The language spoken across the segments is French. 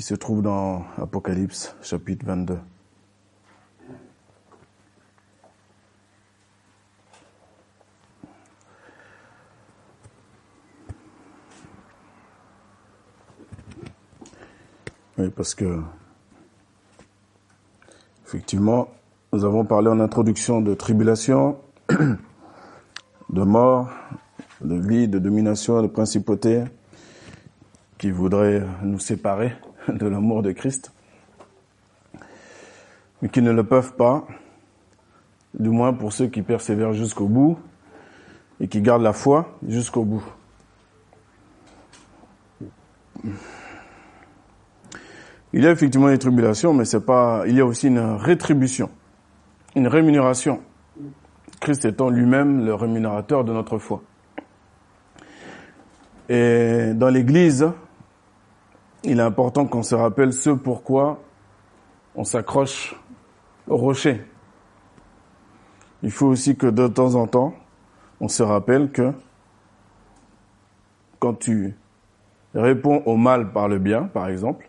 qui se trouve dans Apocalypse chapitre 22. Oui, parce que, effectivement, nous avons parlé en introduction de tribulation, de mort, de vie, de domination, de principauté qui voudraient nous séparer de l'amour de Christ, mais qui ne le peuvent pas, du moins pour ceux qui persévèrent jusqu'au bout et qui gardent la foi jusqu'au bout. Il y a effectivement des tribulations, mais il y a aussi une rétribution, une rémunération. Christ étant lui-même le rémunérateur de notre foi. Et dans l'église, il est important qu'on se rappelle ce pourquoi on s'accroche au rocher. Il faut aussi que de temps en temps, on se rappelle que quand tu réponds au mal par le bien, par exemple,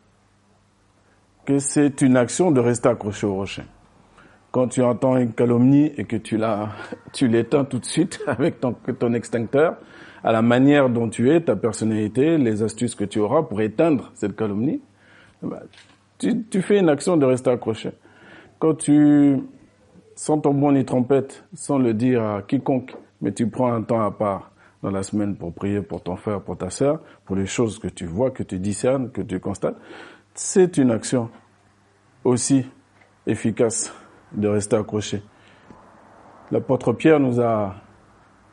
que c'est une action de rester accroché au rocher. Quand tu entends une calomnie et que tu l'as, tu l'éteins tout de suite avec ton extincteur, à la manière dont tu es, ta personnalité, les astuces que tu auras pour éteindre cette calomnie, bah, tu, fais une action de rester accroché. Quand tu sens ton bon ni trompette, sans le dire à quiconque, mais tu prends un temps à part dans la semaine pour prier pour ton frère, pour ta sœur, pour les choses que tu vois, que tu discernes, que tu constates, c'est une action aussi efficace de rester accroché. L'apôtre Pierre nous a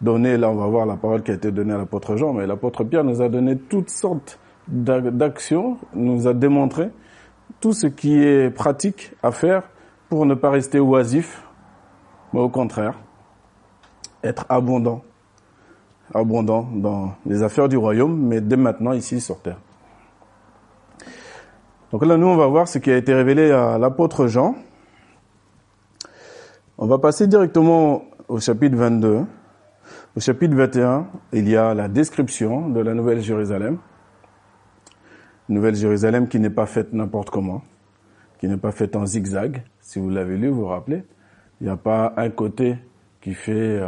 donné, là on va voir la parole qui a été donnée à l'apôtre Jean, mais l'apôtre Pierre nous a donné toutes sortes d'actions, nous a démontré tout ce qui est pratique à faire pour ne pas rester oisif, mais au contraire, être abondant, abondant dans les affaires du royaume, mais dès maintenant ici sur terre. Donc là, nous, on va voir ce qui a été révélé à l'apôtre Jean. On va passer directement au chapitre 22. Au chapitre 21, il y a la description de la Nouvelle Jérusalem. Nouvelle Jérusalem qui n'est pas faite n'importe comment, qui n'est pas faite en zigzag. Si vous l'avez lu, vous vous rappelez. Il n'y a pas un côté qui fait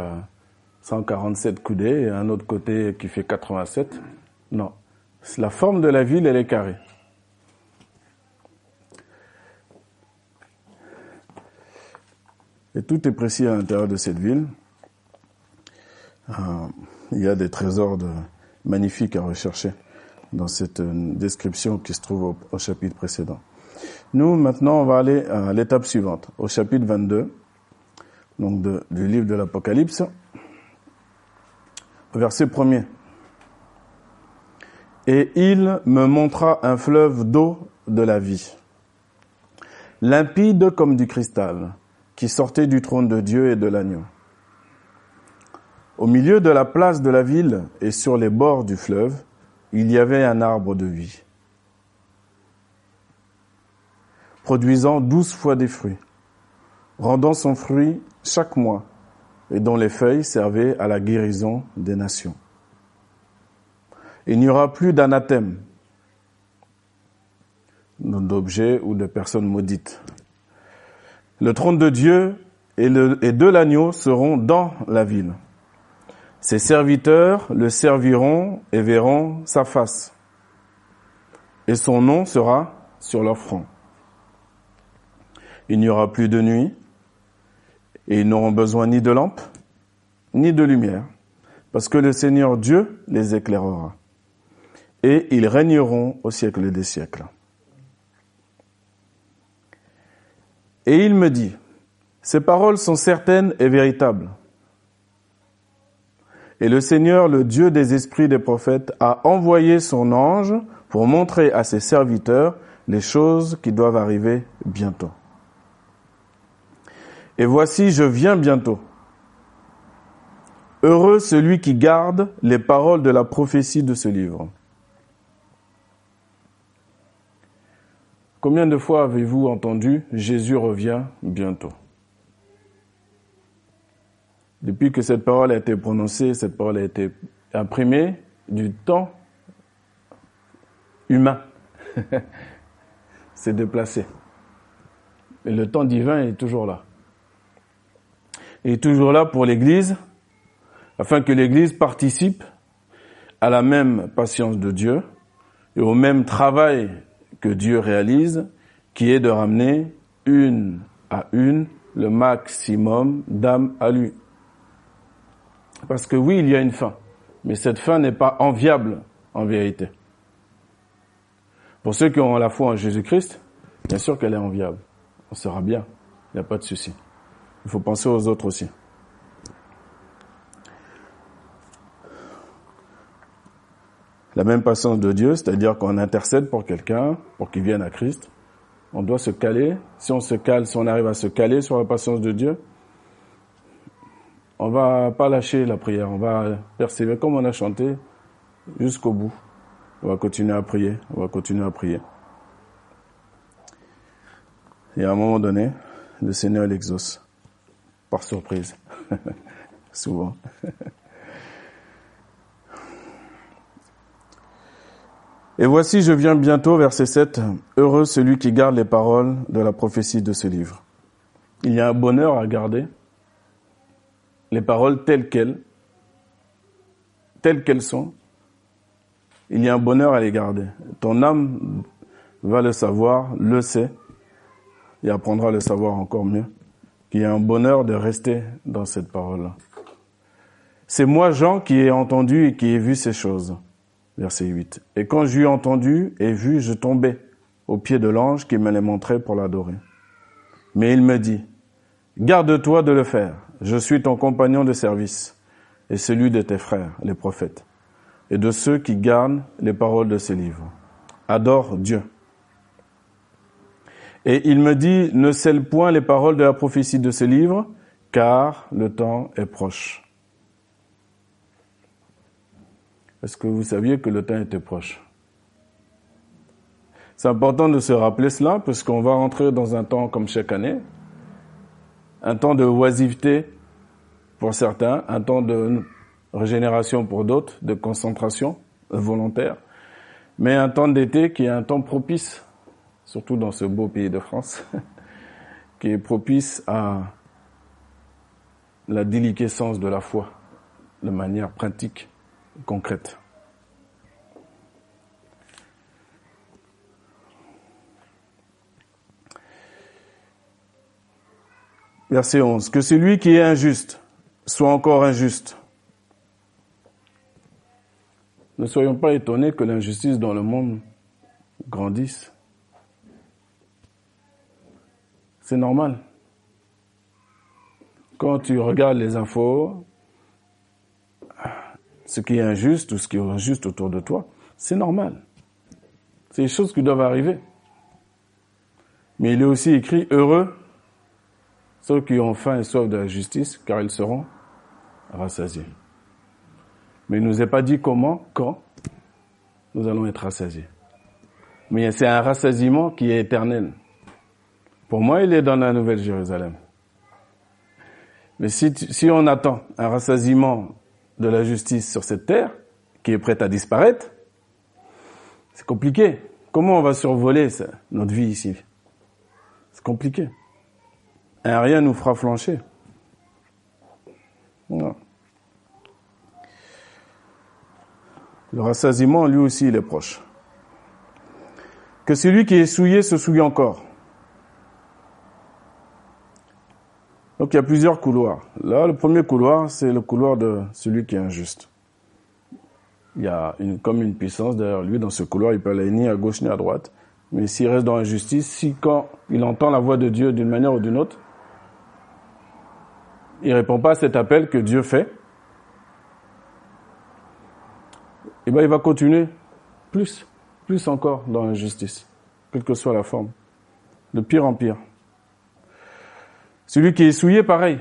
147 euh, coudées et un autre côté qui fait 87. Non. La forme de la ville, elle est carrée. Et tout est précis à l'intérieur de cette ville. Euh, il y a des trésors magnifiques à rechercher dans cette euh, description qui se trouve au, chapitre précédent. Nous, maintenant, on va aller à l'étape suivante, au chapitre 22, donc du livre de l'Apocalypse, verset premier. Et il me montra un fleuve d'eau de la vie, limpide comme du cristal, qui sortait du trône de Dieu et de l'agneau. Au milieu de la place de la ville et sur les bords du fleuve, il y avait un arbre de vie, produisant douze fois des fruits, rendant son fruit chaque mois, et dont les feuilles servaient à la guérison des nations. Il n'y aura plus d'anathème, d'objets ou de personnes maudites. Le trône de Dieu et, de l'agneau seront dans la ville. Ses serviteurs le serviront et verront sa face. Et son nom sera sur leur front. Il n'y aura plus de nuit et ils n'auront besoin ni de lampe ni de lumière parce que le Seigneur Dieu les éclairera et ils régneront au siècle des siècles. Et il me dit, ces paroles sont certaines et véritables. Et le Seigneur, le Dieu des esprits des prophètes, a envoyé son ange pour montrer à ses serviteurs les choses qui doivent arriver bientôt. Et voici, je viens bientôt. Heureux celui qui garde les paroles de la prophétie de ce livre. Combien de fois avez-vous entendu Jésus revient bientôt Depuis que cette parole a été prononcée, cette parole a été imprimée du temps humain. s'est déplacé. Mais le temps divin est toujours là. Il est toujours là pour l'Église, afin que l'Église participe à la même patience de Dieu et au même travail que Dieu réalise, qui est de ramener une à une le maximum d'âmes à lui. Parce que oui, il y a une fin, mais cette fin n'est pas enviable en vérité. Pour ceux qui ont la foi en Jésus-Christ, bien sûr qu'elle est enviable. On sera bien, il n'y a pas de souci. Il faut penser aux autres aussi. La même patience de Dieu, c'est-à-dire qu'on intercède pour quelqu'un, pour qu'il vienne à Christ. On doit se caler. Si on se cale, si on arrive à se caler sur la patience de Dieu, on va pas lâcher la prière. On va persévérer comme on a chanté jusqu'au bout. On va continuer à prier. On va continuer à prier. Et à un moment donné, le Seigneur l'exauce. Par surprise. Souvent. Et voici, je viens bientôt, verset 7, heureux celui qui garde les paroles de la prophétie de ce livre. Il y a un bonheur à garder les paroles telles quelles, telles qu'elles sont. Il y a un bonheur à les garder. Ton âme va le savoir, le sait, et apprendra à le savoir encore mieux, qu'il y a un bonheur de rester dans cette parole-là. C'est moi, Jean, qui ai entendu et qui ai vu ces choses verset 8. Et quand j'eus entendu et vu, je tombais au pied de l'ange qui me les montrait pour l'adorer. Mais il me dit, garde-toi de le faire, je suis ton compagnon de service et celui de tes frères, les prophètes, et de ceux qui gardent les paroles de ces livres. Adore Dieu. Et il me dit, ne scelle point les paroles de la prophétie de ces livres, car le temps est proche. Est-ce que vous saviez que le temps était proche? C'est important de se rappeler cela parce qu'on va rentrer dans un temps comme chaque année, un temps de oisiveté pour certains, un temps de régénération pour d'autres, de concentration volontaire, mais un temps d'été qui est un temps propice, surtout dans ce beau pays de France, qui est propice à la déliquescence de la foi de manière pratique concrète. Verset 11. Que celui qui est injuste soit encore injuste. Ne soyons pas étonnés que l'injustice dans le monde grandisse. C'est normal. Quand tu regardes les infos, ce qui est injuste ou ce qui est injuste autour de toi, c'est normal. C'est des choses qui doivent arriver. Mais il est aussi écrit heureux ceux qui ont faim et soif de la justice, car ils seront rassasiés. Mais il ne nous est pas dit comment, quand nous allons être rassasiés. Mais c'est un rassasiement qui est éternel. Pour moi, il est dans la Nouvelle Jérusalem. Mais si, si on attend un rassasiement de la justice sur cette terre, qui est prête à disparaître, c'est compliqué. Comment on va survoler notre vie ici? C'est compliqué. Rien nous fera flancher. Non. Le rassasiement, lui aussi, il est proche. Que celui qui est souillé se souille encore. Donc il y a plusieurs couloirs. Là, le premier couloir, c'est le couloir de celui qui est injuste. Il y a comme une puissance derrière lui. Dans ce couloir, il peut aller ni à gauche ni à droite. Mais s'il reste dans l'injustice, si quand il entend la voix de Dieu d'une manière ou d'une autre, il répond pas à cet appel que Dieu fait, et eh ben il va continuer plus, plus encore dans l'injustice, quelle que soit la forme, de pire en pire. Celui qui est souillé, pareil.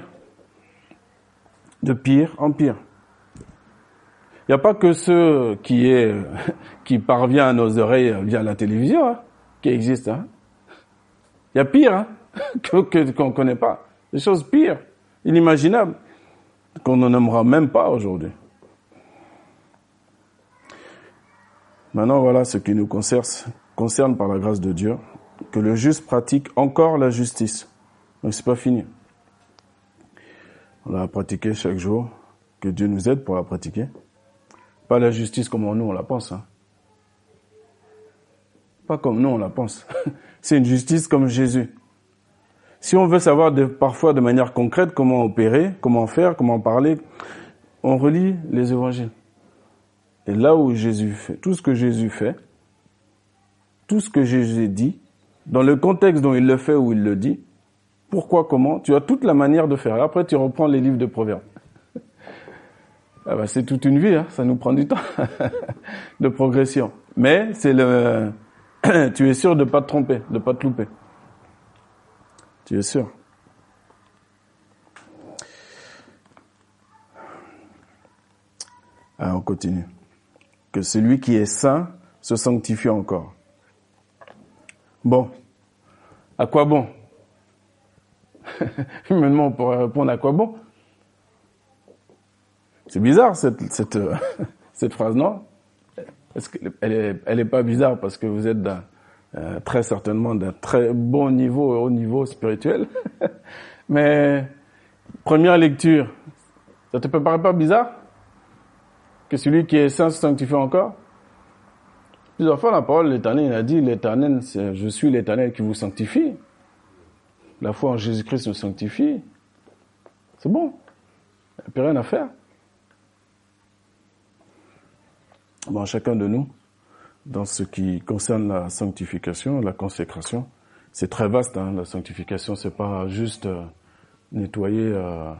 De pire en pire. Il n'y a pas que ceux qui est, qui parvient à nos oreilles via la télévision, hein, qui existent. Hein. Il y a pire, hein, que, qu'on ne connaît pas. Des choses pires, inimaginables, qu'on ne nommera même pas aujourd'hui. Maintenant, voilà ce qui nous concerne, par la grâce de Dieu. que le juste pratique encore la justice. Donc c'est pas fini. On la pratiquer chaque jour. Que Dieu nous aide pour la pratiquer. Pas la justice comme nous on la pense. Hein. Pas comme nous on la pense. c'est une justice comme Jésus. Si on veut savoir parfois de manière concrète comment opérer, comment faire, comment parler, on relit les évangiles. Et là où Jésus fait, tout ce que Jésus fait, tout ce que Jésus dit, dans le contexte dont il le fait ou il le dit, pourquoi, comment, tu as toute la manière de faire. après, tu reprends les livres de Proverbes. Ah bah, c'est toute une vie, hein, ça nous prend du temps de progression. Mais c'est le, tu es sûr de pas te tromper, de pas te louper. Tu es sûr? Ah, on continue. Que celui qui est saint se sanctifie encore. Bon. À quoi bon? Humainement, on pourrait répondre à quoi bon? C'est bizarre cette, cette, cette phrase, non? Elle est pas bizarre parce que vous êtes euh, très certainement d'un très bon niveau, haut niveau spirituel. Mais première lecture, ça te paraît pas bizarre? Que celui qui est saint se sanctifie encore? Plusieurs fois, la parole de l'Éternel a dit, l'Éternel, je suis l'Éternel qui vous sanctifie. La foi en Jésus-Christ nous sanctifie. C'est bon. Il n'y a plus rien à faire. Bon, chacun de nous, dans ce qui concerne la sanctification, la consécration, c'est très vaste. Hein, la sanctification, c'est pas juste euh, nettoyer, euh,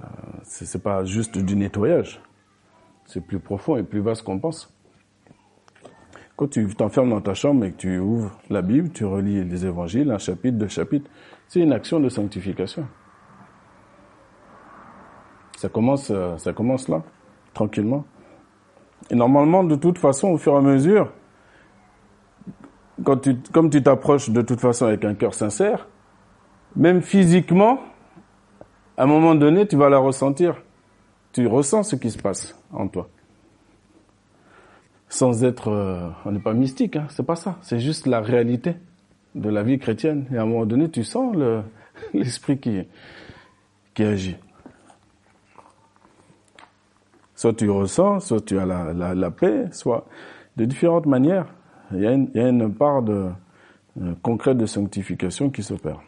euh, c'est pas juste du nettoyage. C'est plus profond et plus vaste qu'on pense. Quand tu t'enfermes dans ta chambre et que tu ouvres la Bible, tu relis les évangiles, un chapitre, deux chapitres, c'est une action de sanctification. Ça commence, euh, ça commence là, tranquillement. Et normalement, de toute façon, au fur et à mesure, quand tu, comme tu t'approches de toute façon avec un cœur sincère, même physiquement, à un moment donné, tu vas la ressentir. Tu ressens ce qui se passe en toi sans être, euh, on n'est pas mystique, hein, c'est pas ça, c'est juste la réalité de la vie chrétienne. Et à un moment donné, tu sens le, l'esprit qui, qui agit. Soit tu ressens, soit tu as la, la, la paix, soit de différentes manières. Il y a une, part de, euh, concrète de sanctification qui s'opère.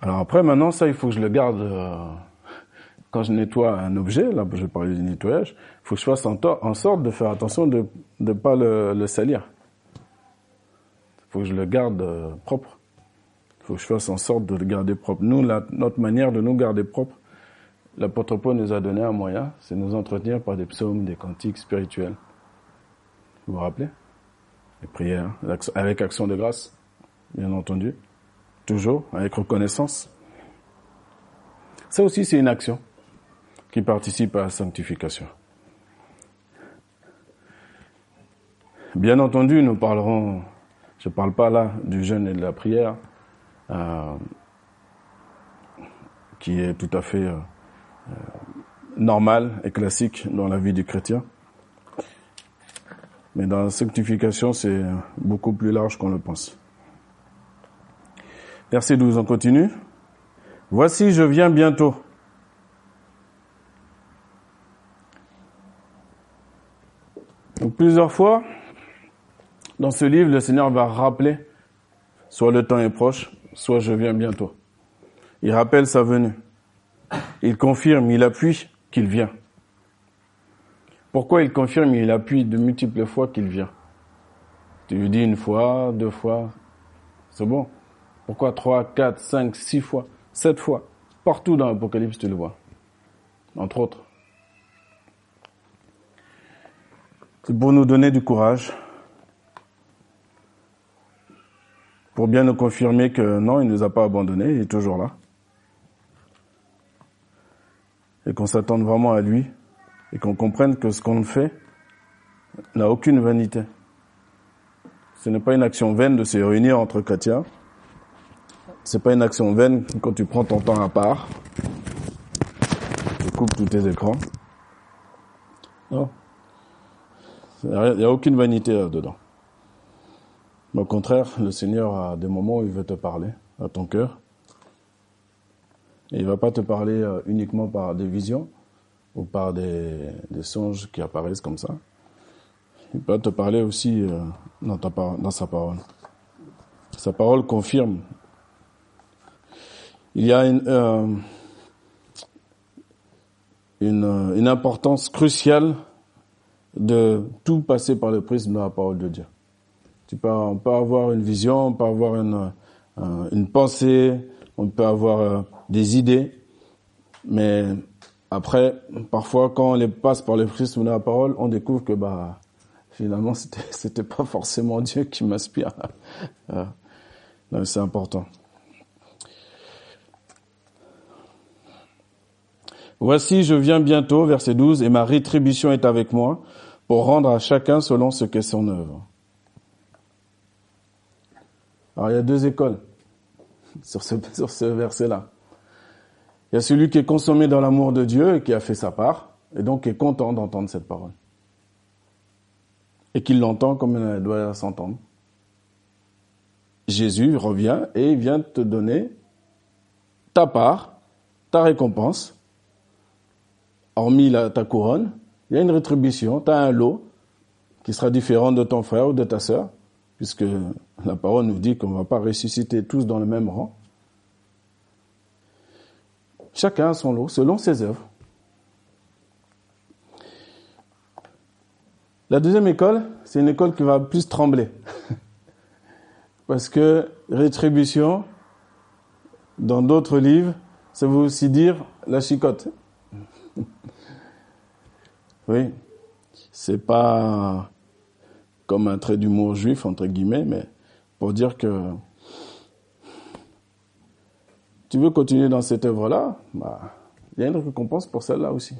Alors après, maintenant, ça, il faut que je le garde. Euh, quand je nettoie un objet, là je parlais du nettoyage, il faut que je fasse en, sorte de faire attention de ne pas le, salir. Il faut que je le garde euh, propre. Il faut que je fasse en sorte de le garder propre. Nous, notre manière de nous garder propre, l'apôtre Paul nous a donné un moyen, c'est nous entretenir par des psaumes, des cantiques spirituels. Vous vous rappelez? Les prières, avec action de grâce, bien entendu. Toujours, avec reconnaissance. Ça aussi, c'est une action qui participent à la sanctification. Bien entendu, nous parlerons, je ne parle pas là du jeûne et de la prière, euh, qui est tout à fait euh, euh, normal et classique dans la vie du chrétien. Mais dans la sanctification, c'est beaucoup plus large qu'on le pense. Verset 12, on continue. Voici, je viens bientôt. Donc plusieurs fois, dans ce livre, le Seigneur va rappeler, soit le temps est proche, soit je viens bientôt. Il rappelle sa venue. Il confirme, il appuie qu'il vient. Pourquoi il confirme, il appuie de multiples fois qu'il vient? Tu lui dis une fois, deux fois, c'est bon. Pourquoi trois, quatre, cinq, six fois, sept fois? Partout dans l'Apocalypse, tu le vois. Entre autres. C'est pour nous donner du courage, pour bien nous confirmer que non, il ne nous a pas abandonnés, il est toujours là. Et qu'on s'attende vraiment à lui, et qu'on comprenne que ce qu'on fait n'a aucune vanité. Ce n'est pas une action vaine de se réunir entre chrétiens. C'est pas une action vaine quand tu prends ton temps à part. Tu coupes tous tes écrans. Non. Il n'y a aucune vanité là-dedans. Mais au contraire, le Seigneur a des moments où il veut te parler à ton cœur. Il va pas te parler euh, uniquement par des visions ou par des, des songes qui apparaissent comme ça. Il va te parler aussi euh, dans, sa parole. Sa parole confirme. Il y a une, euh, une, importance cruciale de tout passer par le prisme de la parole de Dieu. Tu peux, on avoir une vision, on avoir une, une pensée, on peut avoir euh, des idées, mais après, parfois, quand on les passe par le prisme de la parole, on découvre que bah finalement c'était pas forcément Dieu qui m'inspire. Euh, c'est important. Voici, je viens bientôt, verset 12, et ma rétribution est avec moi pour rendre à chacun selon ce qu'est son œuvre. Alors il y a deux écoles sur ce, verset-là. Il y a celui qui est consommé dans l'amour de Dieu et qui a fait sa part, et donc qui est content d'entendre cette parole. Et qui l'entend comme elle doit s'entendre. Jésus revient et il vient te donner ta part, ta récompense, hormis ta couronne, il y a une rétribution, tu as un lot qui sera différent de ton frère ou de ta sœur, puisque la parole nous dit qu'on ne va pas ressusciter tous dans le même rang. Chacun a son lot, selon ses œuvres. La deuxième école, c'est une école qui va plus trembler. Parce que rétribution, dans d'autres livres, ça veut aussi dire la chicotte. oui, c'est pas comme un trait d'humour juif, entre guillemets, mais pour dire que tu veux continuer dans cette œuvre-là, bah, il y a une récompense pour celle-là aussi.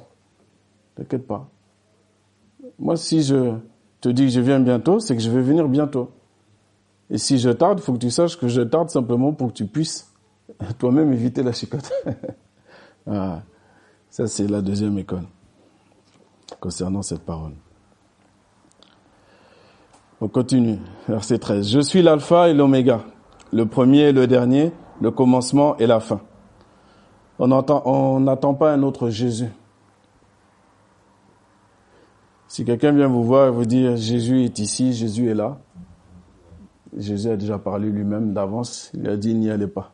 T'inquiète pas. Moi, si je te dis que je viens bientôt, c'est que je vais venir bientôt. Et si je tarde, il faut que tu saches que je tarde simplement pour que tu puisses toi-même éviter la chicote. ah, ça, c'est la deuxième école concernant cette parole. On continue, verset 13. Je suis l'alpha et l'oméga, le premier et le dernier, le commencement et la fin. On n'attend pas un autre Jésus. Si quelqu'un vient vous voir et vous dire Jésus est ici, Jésus est là, Jésus a déjà parlé lui-même d'avance, il a dit n'y allez pas.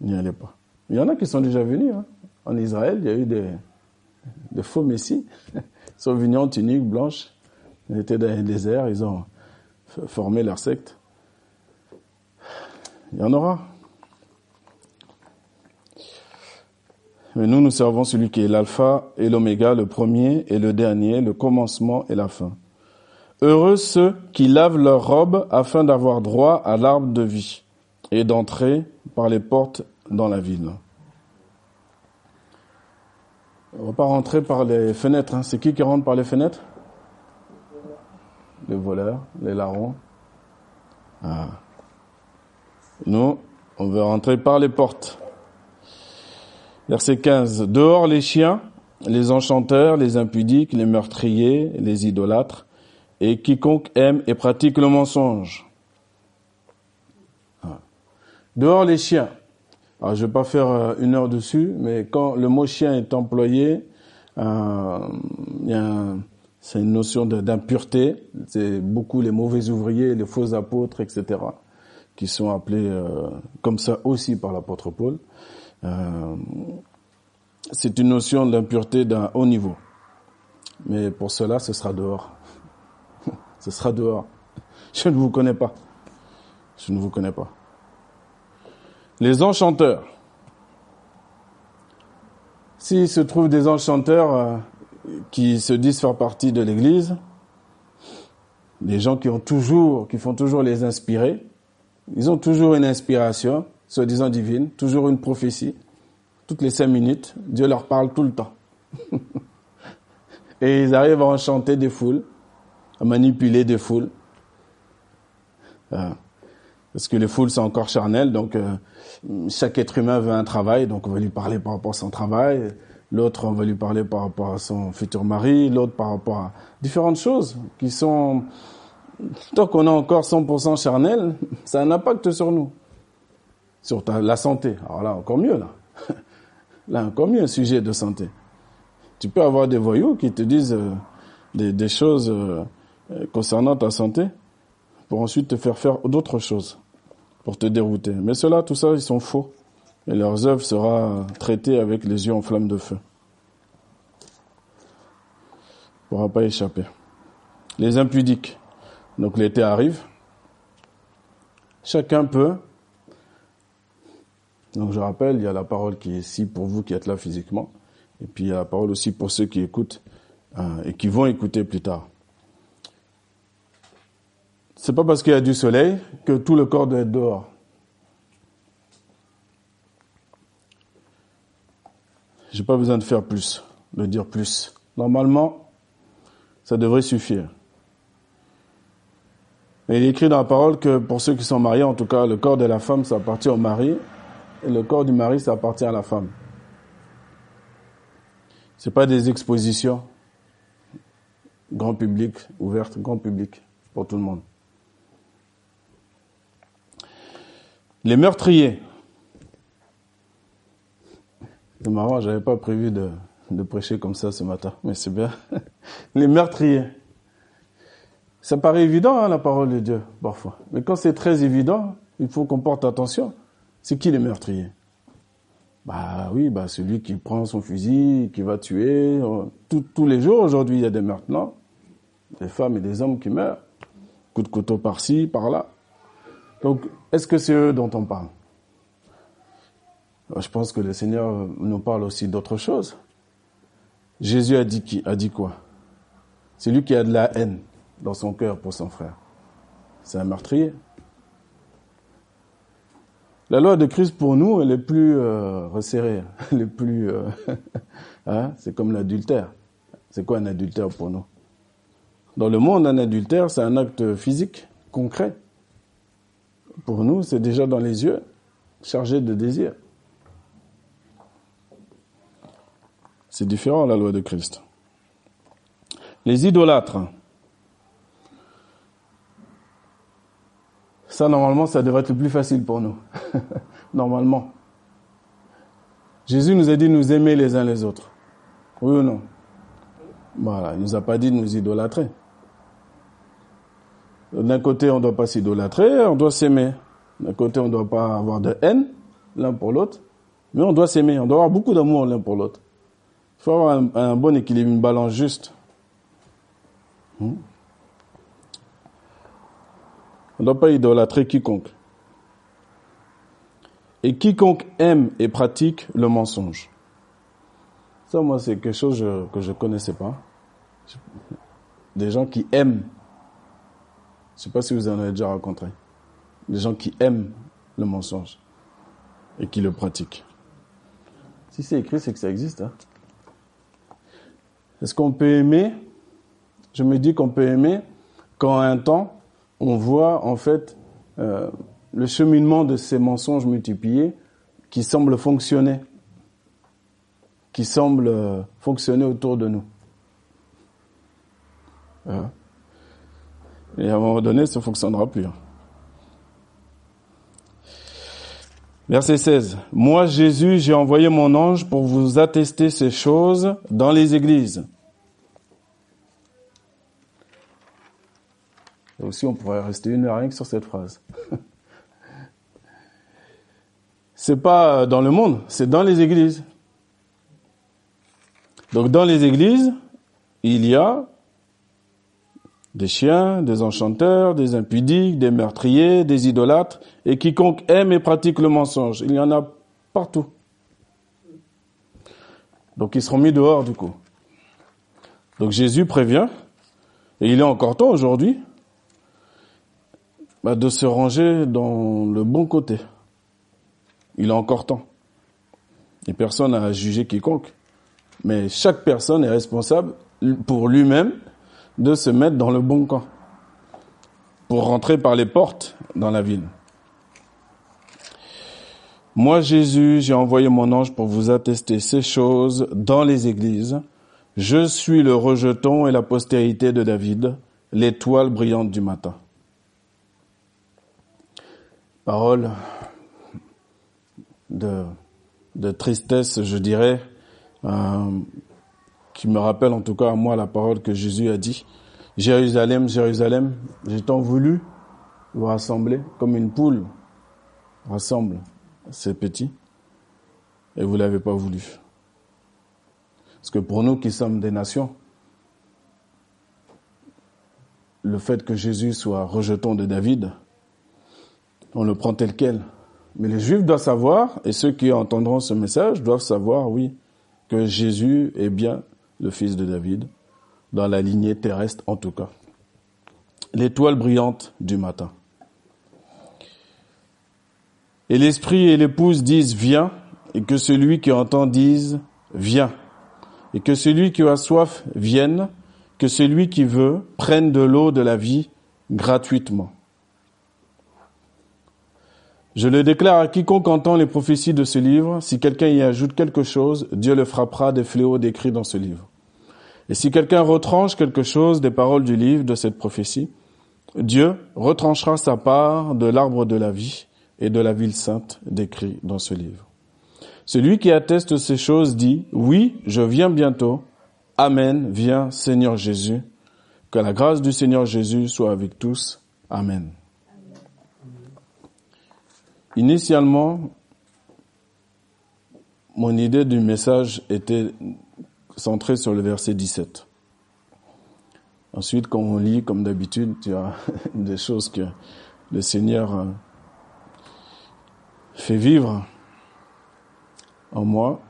N'y allez pas. Il y en a qui sont déjà venus. Hein. En Israël, il y a eu des, faux messies. Ils sont venus en tunique blanche ils étaient dans les déserts, ils ont formé leur secte. Il y en aura. Mais nous, nous servons celui qui est l'alpha et l'oméga, le premier et le dernier, le commencement et la fin. Heureux ceux qui lavent leurs robes afin d'avoir droit à l'arbre de vie et d'entrer par les portes dans la ville. On va pas rentrer par les fenêtres. Hein. C'est qui qui rentre par les fenêtres? Les voleurs, les larrons. Ah. Nous, on veut rentrer par les portes. Verset 15. Dehors les chiens, les enchanteurs, les impudiques, les meurtriers, les idolâtres, et quiconque aime et pratique le mensonge. Ah. Dehors les chiens. Je vais pas faire euh, une heure dessus, mais quand le mot chien est employé, euh, il y a un, c'est une notion d'impureté. C'est beaucoup les mauvais ouvriers, les faux apôtres, etc., qui sont appelés euh, comme ça aussi par l'apôtre Paul. Euh, c'est une notion d'impureté d'un haut niveau. Mais pour cela, ce sera dehors. ce sera dehors. Je ne vous connais pas. Je ne vous connais pas. Les enchanteurs. S'il se trouve des enchanteurs euh, qui se disent faire partie de l'Église, des gens qui ont toujours, qui font toujours les inspirer, ils ont toujours une inspiration, soi-disant divine, toujours une prophétie. Toutes les cinq minutes, Dieu leur parle tout le temps. Et ils arrivent à enchanter des foules, à manipuler des foules. Euh, parce que les foules sont encore charnelles, donc euh, chaque être humain veut un travail, donc on va lui parler par rapport à son travail l'autre on va lui parler par rapport à son futur mari, l'autre par rapport à différentes choses qui sont tant qu'on est encore 100% charnel, ça a un impact sur nous. Sur ta, la santé. Alors là, encore mieux, là. Là, encore mieux, sujet de santé. Tu peux avoir des voyous qui te disent euh, des, choses euh, concernant ta santé pour ensuite te faire faire d'autres choses, pour te dérouter. Mais cela, tout ça, ils sont faux. Et leurs œuvres sera traitées avec les yeux en flammes de feu. ne pourra pas échapper. Les impudiques. Donc l'été arrive. Chacun peut. Donc je rappelle, il y a la parole qui est ici pour vous qui êtes là physiquement. Et puis il y a la parole aussi pour ceux qui écoutent euh, et qui vont écouter plus tard. C'est pas parce qu'il y a du soleil que tout le corps doit être dehors. J'ai pas besoin de faire plus, de dire plus. Normalement, ça devrait suffire. Et il est écrit dans la parole que pour ceux qui sont mariés, en tout cas, le corps de la femme, ça appartient au mari, et le corps du mari, ça appartient à la femme. C'est pas des expositions grand public, ouvertes, grand public, pour tout le monde. Les meurtriers. C'est marrant, j'avais pas prévu de, prêcher comme ça ce matin, mais c'est bien. Les meurtriers. Ça paraît évident, hein, la parole de Dieu, parfois. Mais quand c'est très évident, il faut qu'on porte attention. C'est qui les meurtriers? Bah oui, bah celui qui prend son fusil, qui va tuer. Tous les jours, aujourd'hui, il y a des meurtres, non? Des femmes et des hommes qui meurent. Coup de couteau par-ci, par-là. Donc, est-ce que c'est eux dont on parle? Je pense que le Seigneur nous parle aussi d'autre chose. Jésus a dit qui A dit quoi? C'est lui qui a de la haine dans son cœur pour son frère. C'est un meurtrier. La loi de Christ pour nous, elle est plus euh, resserrée, elle plus, euh, hein, c'est comme l'adultère. C'est quoi un adultère pour nous? Dans le monde, un adultère, c'est un acte physique, concret. Pour nous, c'est déjà dans les yeux, chargé de désir. C'est différent la loi de Christ. Les idolâtres. Ça, normalement, ça devrait être le plus facile pour nous. normalement. Jésus nous a dit de nous aimer les uns les autres. Oui ou non? Voilà, il nous a pas dit de nous idolâtrer. D'un côté, on ne doit pas s'idolâtrer, on doit s'aimer. D'un côté, on ne doit pas avoir de haine l'un pour l'autre, mais on doit s'aimer, on doit avoir beaucoup d'amour l'un pour l'autre. Il faut avoir un, bon équilibre, une balance juste. Hmm? On ne doit pas idolâtrer quiconque. Et quiconque aime et pratique le mensonge. Ça, moi, c'est quelque chose que je ne connaissais pas. Des gens qui aiment je ne sais pas si vous en avez déjà rencontré. Des gens qui aiment le mensonge et qui le pratiquent. Si c'est écrit, c'est que ça existe. Hein. Est-ce qu'on peut aimer? Je me dis qu'on peut aimer quand un temps, on voit en fait euh, le cheminement de ces mensonges multipliés qui semblent fonctionner, qui semblent euh, fonctionner autour de nous. Hein? Et à un moment donné, ça ne fonctionnera plus. Hein. Verset 16. Moi, Jésus, j'ai envoyé mon ange pour vous attester ces choses dans les églises. Et aussi, on pourrait rester une heure rien que sur cette phrase. c'est pas dans le monde, c'est dans les églises. Donc, dans les églises, il y a des chiens, des enchanteurs, des impudiques, des meurtriers, des idolâtres, et quiconque aime et pratique le mensonge. Il y en a partout. Donc ils seront mis dehors du coup. Donc Jésus prévient, et il est encore temps aujourd'hui, bah, de se ranger dans le bon côté. Il est encore temps. Et personne n'a jugé quiconque. Mais chaque personne est responsable pour lui-même de se mettre dans le bon camp pour rentrer par les portes dans la ville. Moi, Jésus, j'ai envoyé mon ange pour vous attester ces choses dans les églises. Je suis le rejeton et la postérité de David, l'étoile brillante du matin. Parole de, tristesse, je dirais, euh, qui me rappelle en tout cas à moi la parole que Jésus a dit. Jérusalem, Jérusalem, j'ai tant voulu vous rassembler comme une poule rassemble ses petits et vous l'avez pas voulu. Parce que pour nous qui sommes des nations, le fait que Jésus soit rejeton de David, on le prend tel quel. Mais les Juifs doivent savoir, et ceux qui entendront ce message doivent savoir, oui, que Jésus est bien le fils de David, dans la lignée terrestre en tout cas. L'étoile brillante du matin. Et l'esprit et l'épouse disent viens, et que celui qui entend dise viens, et que celui qui a soif vienne, que celui qui veut prenne de l'eau de la vie gratuitement. Je le déclare à quiconque entend les prophéties de ce livre, si quelqu'un y ajoute quelque chose, Dieu le frappera des fléaux décrits dans ce livre. Et si quelqu'un retranche quelque chose des paroles du livre de cette prophétie, Dieu retranchera sa part de l'arbre de la vie et de la ville sainte décrit dans ce livre. Celui qui atteste ces choses dit, oui, je viens bientôt, Amen, viens Seigneur Jésus. Que la grâce du Seigneur Jésus soit avec tous. Amen. Initialement, mon idée du message était centrée sur le verset 17. Ensuite, quand on lit, comme d'habitude, il y des choses que le Seigneur euh, fait vivre en moi.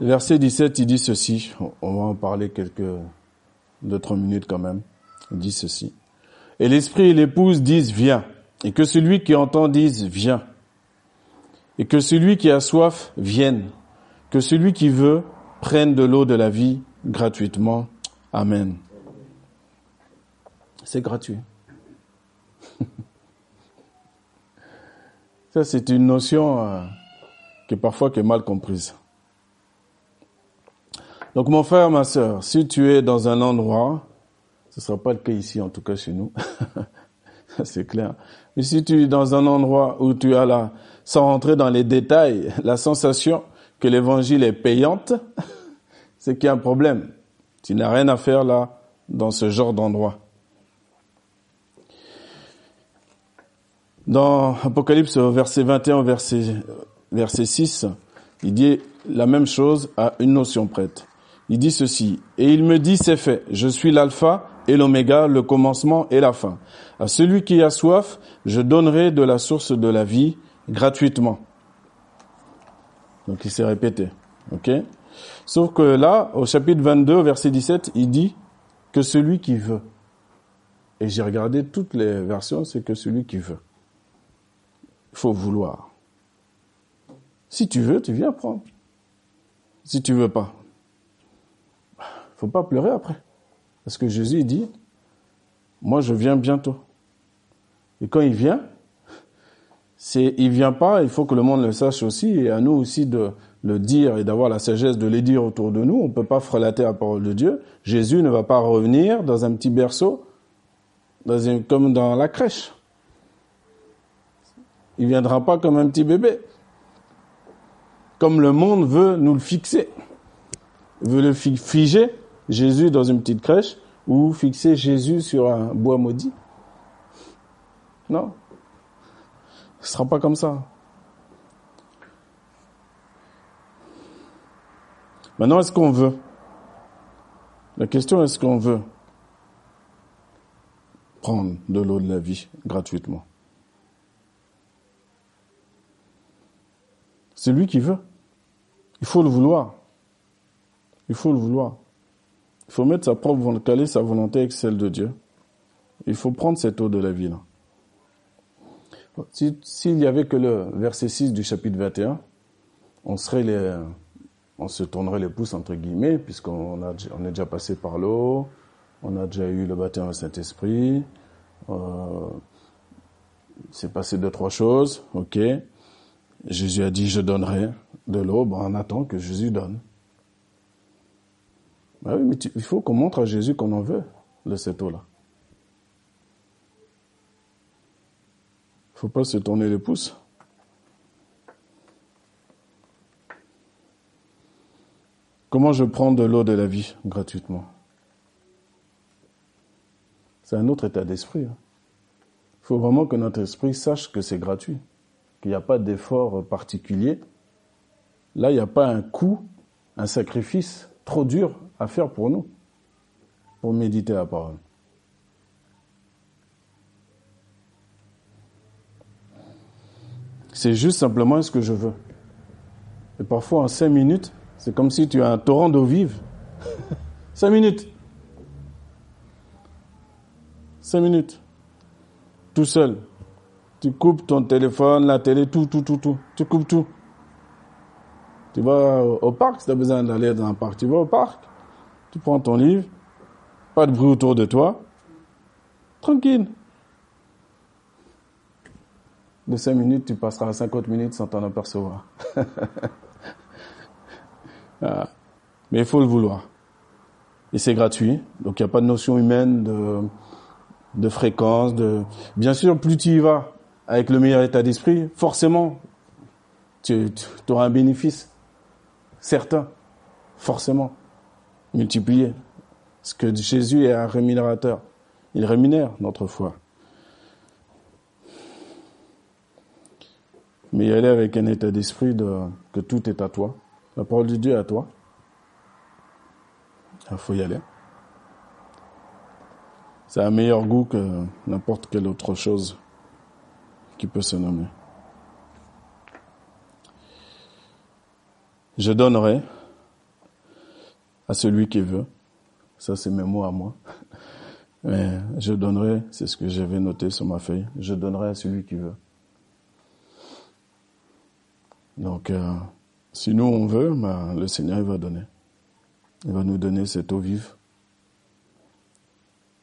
Verset 17, il dit ceci. On va en parler quelques, deux, trois minutes quand même. Il dit ceci. Et l'esprit et l'épouse disent viens. Et que celui qui entend dise viens. Et que celui qui a soif vienne. Que celui qui veut prenne de l'eau de la vie gratuitement. Amen. C'est gratuit. Ça, c'est une notion euh, qui parfois qui est mal comprise. Donc mon frère, ma sœur, si tu es dans un endroit, ce ne sera pas le cas ici, en tout cas chez nous, c'est clair. Mais si tu es dans un endroit où tu as là, sans rentrer dans les détails, la sensation que l'évangile est payante, c'est qu'il y a un problème. Tu n'as rien à faire là, dans ce genre d'endroit. Dans Apocalypse, verset 21, verset, verset 6, il dit la même chose à une notion prête il dit ceci, et il me dit, c'est fait, je suis l'alpha et l'oméga, le commencement et la fin. À celui qui a soif, je donnerai de la source de la vie gratuitement. Donc il s'est répété. ok? Sauf que là, au chapitre 22, verset 17, il dit que celui qui veut. Et j'ai regardé toutes les versions, c'est que celui qui veut. Il faut vouloir. Si tu veux, tu viens prendre. Si tu veux pas, faut pas pleurer après. Parce que Jésus dit, moi je viens bientôt. Et quand il vient, c'est, il vient pas, il faut que le monde le sache aussi, et à nous aussi de le dire et d'avoir la sagesse de les dire autour de nous. On peut pas frelater la parole de Dieu. Jésus ne va pas revenir dans un petit berceau, comme dans la crèche. Il viendra pas comme un petit bébé. Comme le monde veut nous le fixer. veut le figer Jésus dans une petite crèche ou fixer Jésus sur un bois maudit. Non. Ce ne sera pas comme ça. Maintenant, est-ce qu'on veut? La question est-ce qu'on veut prendre de l'eau de la vie gratuitement? C'est lui qui veut. Il faut le vouloir. Il faut le vouloir. Il faut mettre sa propre caler sa volonté avec celle de Dieu. Il faut prendre cette eau de la vie là. S'il n'y avait que le verset 6 du chapitre 21, on se tournerait les pouces entre guillemets, puisqu'on on est déjà passé par l'eau, on a déjà eu le baptême au Saint-Esprit, euh, c'est passé deux, trois choses, ok. Jésus a dit, je donnerai de l'eau, on attend que Jésus donne. Bah oui, mais il faut qu'on montre à Jésus qu'on en veut. de cette eau-là. Faut pas se tourner les pouces. Comment je prends de l'eau de la vie gratuitement? C'est un autre état d'esprit. Il hein. faut vraiment que notre esprit sache que c'est gratuit, qu'il n'y a pas d'effort particulier. Là, il n'y a pas un coût, un sacrifice trop dur à faire pour nous, pour méditer la parole. C'est juste simplement ce que je veux. Et parfois, en cinq minutes, c'est comme si tu as un torrent d'eau vive. cinq minutes. Cinq minutes. Tout seul. Tu coupes ton téléphone, la télé, tout, tout, tout, tout. Tu coupes tout. Tu vas au parc si tu as besoin d'aller dans un parc. Tu vas au parc. Tu prends ton livre. Pas de bruit autour de toi. Tranquille de 5 minutes, tu passeras à 50 minutes sans t'en apercevoir. Mais il faut le vouloir. Et c'est gratuit, donc il n'y a pas de notion humaine de, de fréquence. De... Bien sûr, plus tu y vas avec le meilleur état d'esprit, forcément, tu, tu auras un bénéfice certain, forcément, multiplié. Parce que Jésus est un rémunérateur. Il rémunère notre foi. Mais y aller avec un état d'esprit de, que tout est à toi. La parole de Dieu est à toi. Il faut y aller. C'est un meilleur goût que n'importe quelle autre chose qui peut se nommer. Je donnerai à celui qui veut. Ça, c'est mes mots à moi. Mais je donnerai, c'est ce que j'avais noté sur ma feuille, je donnerai à celui qui veut. Donc, euh, si nous on veut, ben, le Seigneur il va donner. Il va nous donner cette eau vive.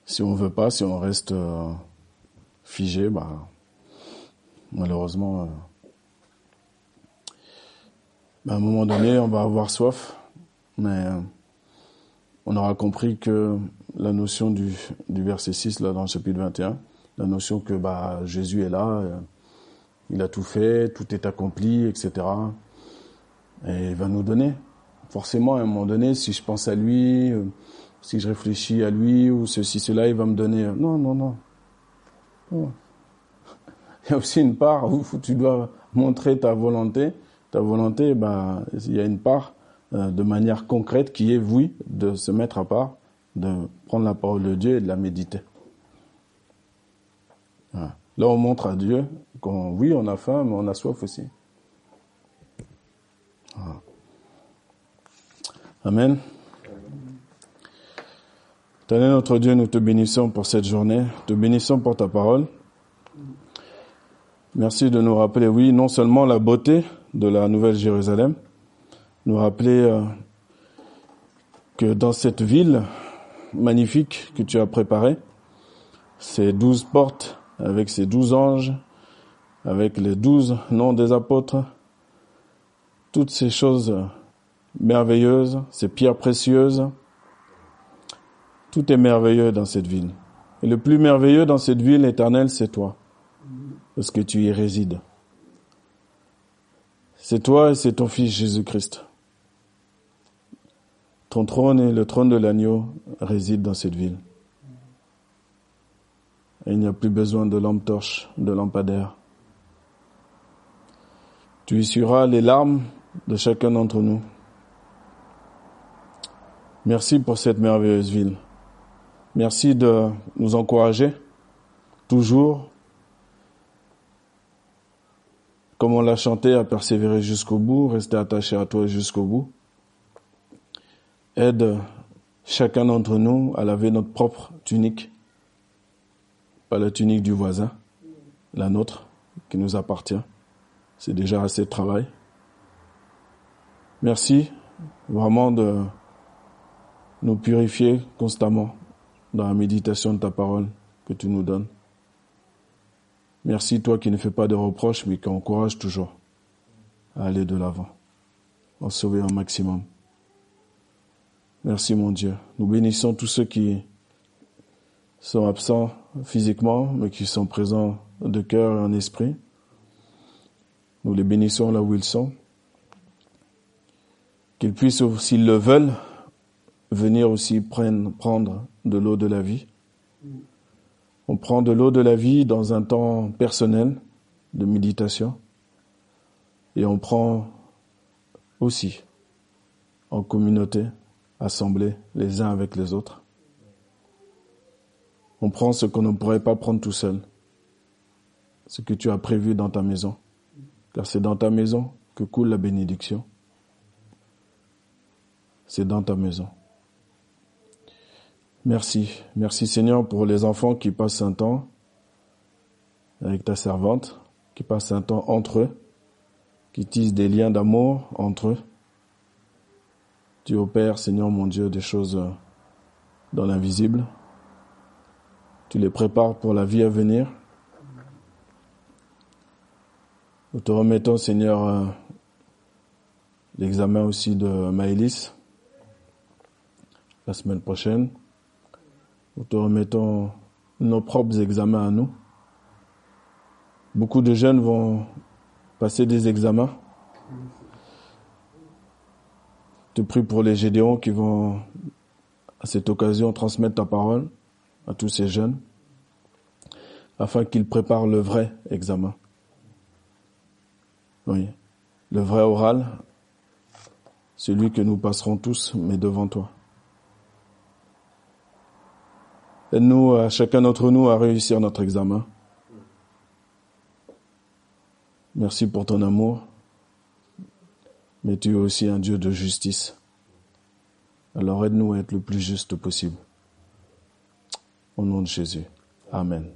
Si on veut pas, si on reste euh, figé, ben, malheureusement, euh, ben, à un moment donné, on va avoir soif, mais on aura compris que la notion du, du verset 6, là, dans le chapitre 21, la notion que bah, Jésus est là, il a tout fait, tout est accompli, etc. Et il va nous donner. Forcément, à un moment donné, si je pense à lui, euh, si je réfléchis à lui, ou ceci, cela, il va me donner. Euh, non, non, non. Il y a aussi une part où tu dois montrer ta volonté. Ta volonté, ben, il y a une part euh, de manière concrète qui est, oui, de se mettre à part, de prendre la parole de Dieu et de la méditer. Là, on montre à Dieu oui, on a faim, mais on a soif aussi. Amen. Tenez notre Dieu, nous te bénissons pour cette journée, te bénissons pour ta parole. Merci de nous rappeler, oui, non seulement la beauté de la Nouvelle Jérusalem, nous rappeler euh, que dans cette ville magnifique que tu as préparée, ces douze portes avec ses douze anges, avec les douze noms des apôtres, toutes ces choses merveilleuses, ces pierres précieuses, tout est merveilleux dans cette ville. Et le plus merveilleux dans cette ville éternelle, c'est toi, parce que tu y résides. C'est toi et c'est ton Fils Jésus-Christ. Ton trône et le trône de l'agneau résident dans cette ville. Il n'y a plus besoin de lampe torche, de lampadaire. Tu essuieras les larmes de chacun d'entre nous. Merci pour cette merveilleuse ville. Merci de nous encourager toujours, comme on l'a chanté, à persévérer jusqu'au bout, rester attaché à toi jusqu'au bout. Aide chacun d'entre nous à laver notre propre tunique pas la tunique du voisin, la nôtre, qui nous appartient. C'est déjà assez de travail. Merci vraiment de nous purifier constamment dans la méditation de ta parole que tu nous donnes. Merci toi qui ne fais pas de reproches mais qui encourage toujours à aller de l'avant, en sauver un maximum. Merci mon Dieu. Nous bénissons tous ceux qui sont absents physiquement, mais qui sont présents de cœur et en esprit. Nous les bénissons là où ils sont. Qu'ils puissent, s'ils le veulent, venir aussi prendre, prendre de l'eau de la vie. On prend de l'eau de la vie dans un temps personnel de méditation et on prend aussi en communauté, assemblée les uns avec les autres. On prend ce qu'on ne pourrait pas prendre tout seul, ce que tu as prévu dans ta maison, car c'est dans ta maison que coule la bénédiction. C'est dans ta maison. Merci. Merci Seigneur pour les enfants qui passent un temps avec ta servante, qui passent un temps entre eux, qui tissent des liens d'amour entre eux. Tu opères, Seigneur mon Dieu, des choses dans l'invisible. Tu les prépares pour la vie à venir. Nous te remettons, Seigneur, l'examen aussi de Maëlys la semaine prochaine. Nous te remettons nos propres examens à nous. Beaucoup de jeunes vont passer des examens. Je te prie pour les Gédéons qui vont, à cette occasion, transmettre ta parole à tous ces jeunes, afin qu'ils préparent le vrai examen. Oui, le vrai oral, celui que nous passerons tous, mais devant toi. Aide-nous, à chacun d'entre nous, à réussir notre examen. Merci pour ton amour, mais tu es aussi un Dieu de justice. Alors aide-nous à être le plus juste possible. Au nom de Jésus. Amen.